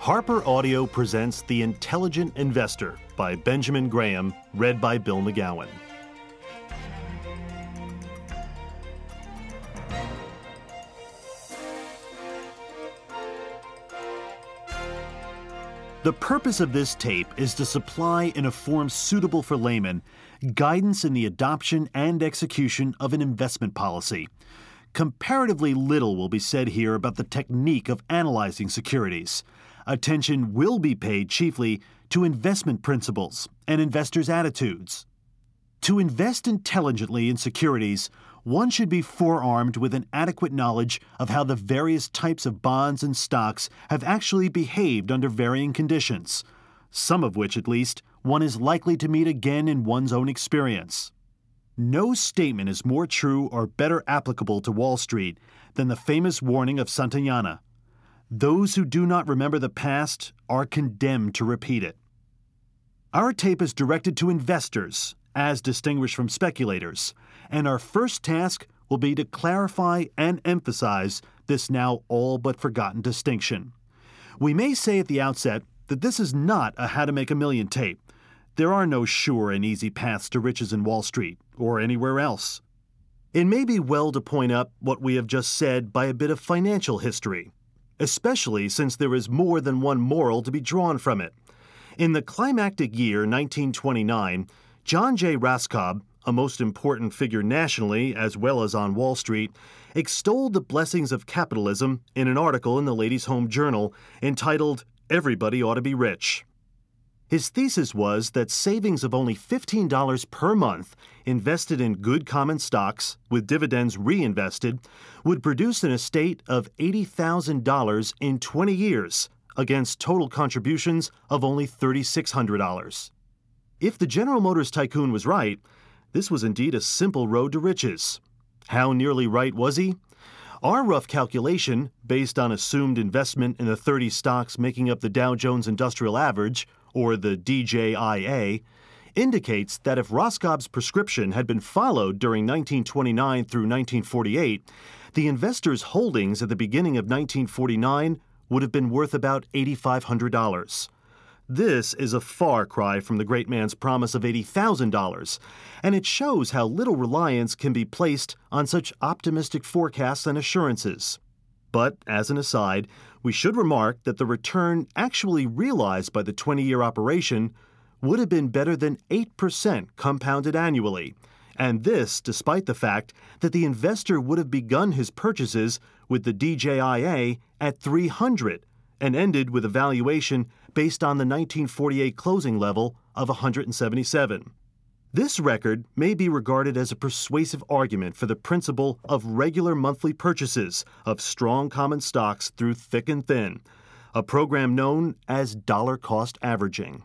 Harper Audio presents The Intelligent Investor by Benjamin Graham, read by Bill McGowan. The purpose of this tape is to supply, in a form suitable for laymen, guidance in the adoption and execution of an investment policy. Comparatively little will be said here about the technique of analyzing securities. Attention will be paid chiefly to investment principles and investors' attitudes. To invest intelligently in securities, one should be forearmed with an adequate knowledge of how the various types of bonds and stocks have actually behaved under varying conditions, some of which, at least, one is likely to meet again in one's own experience. No statement is more true or better applicable to Wall Street than the famous warning of Santayana Those who do not remember the past are condemned to repeat it. Our tape is directed to investors, as distinguished from speculators, and our first task will be to clarify and emphasize this now all but forgotten distinction. We may say at the outset that this is not a how to make a million tape. There are no sure and easy paths to riches in Wall Street or anywhere else. It may be well to point up what we have just said by a bit of financial history, especially since there is more than one moral to be drawn from it. In the climactic year 1929, John J. Raskob, a most important figure nationally as well as on Wall Street, extolled the blessings of capitalism in an article in the Ladies' Home Journal entitled Everybody Ought to Be Rich. His thesis was that savings of only $15 per month invested in good common stocks with dividends reinvested would produce an estate of $80,000 in 20 years against total contributions of only $3,600. If the General Motors tycoon was right, this was indeed a simple road to riches. How nearly right was he? Our rough calculation, based on assumed investment in the 30 stocks making up the Dow Jones Industrial Average, or the DJIA, indicates that if Raskob's prescription had been followed during 1929 through 1948, the investors' holdings at the beginning of 1949 would have been worth about $8,500. This is a far cry from the great man's promise of $80,000, and it shows how little reliance can be placed on such optimistic forecasts and assurances. But, as an aside, we should remark that the return actually realized by the 20 year operation would have been better than 8% compounded annually, and this despite the fact that the investor would have begun his purchases with the DJIA at 300 and ended with a valuation based on the 1948 closing level of 177. This record may be regarded as a persuasive argument for the principle of regular monthly purchases of strong common stocks through thick and thin, a program known as dollar cost averaging.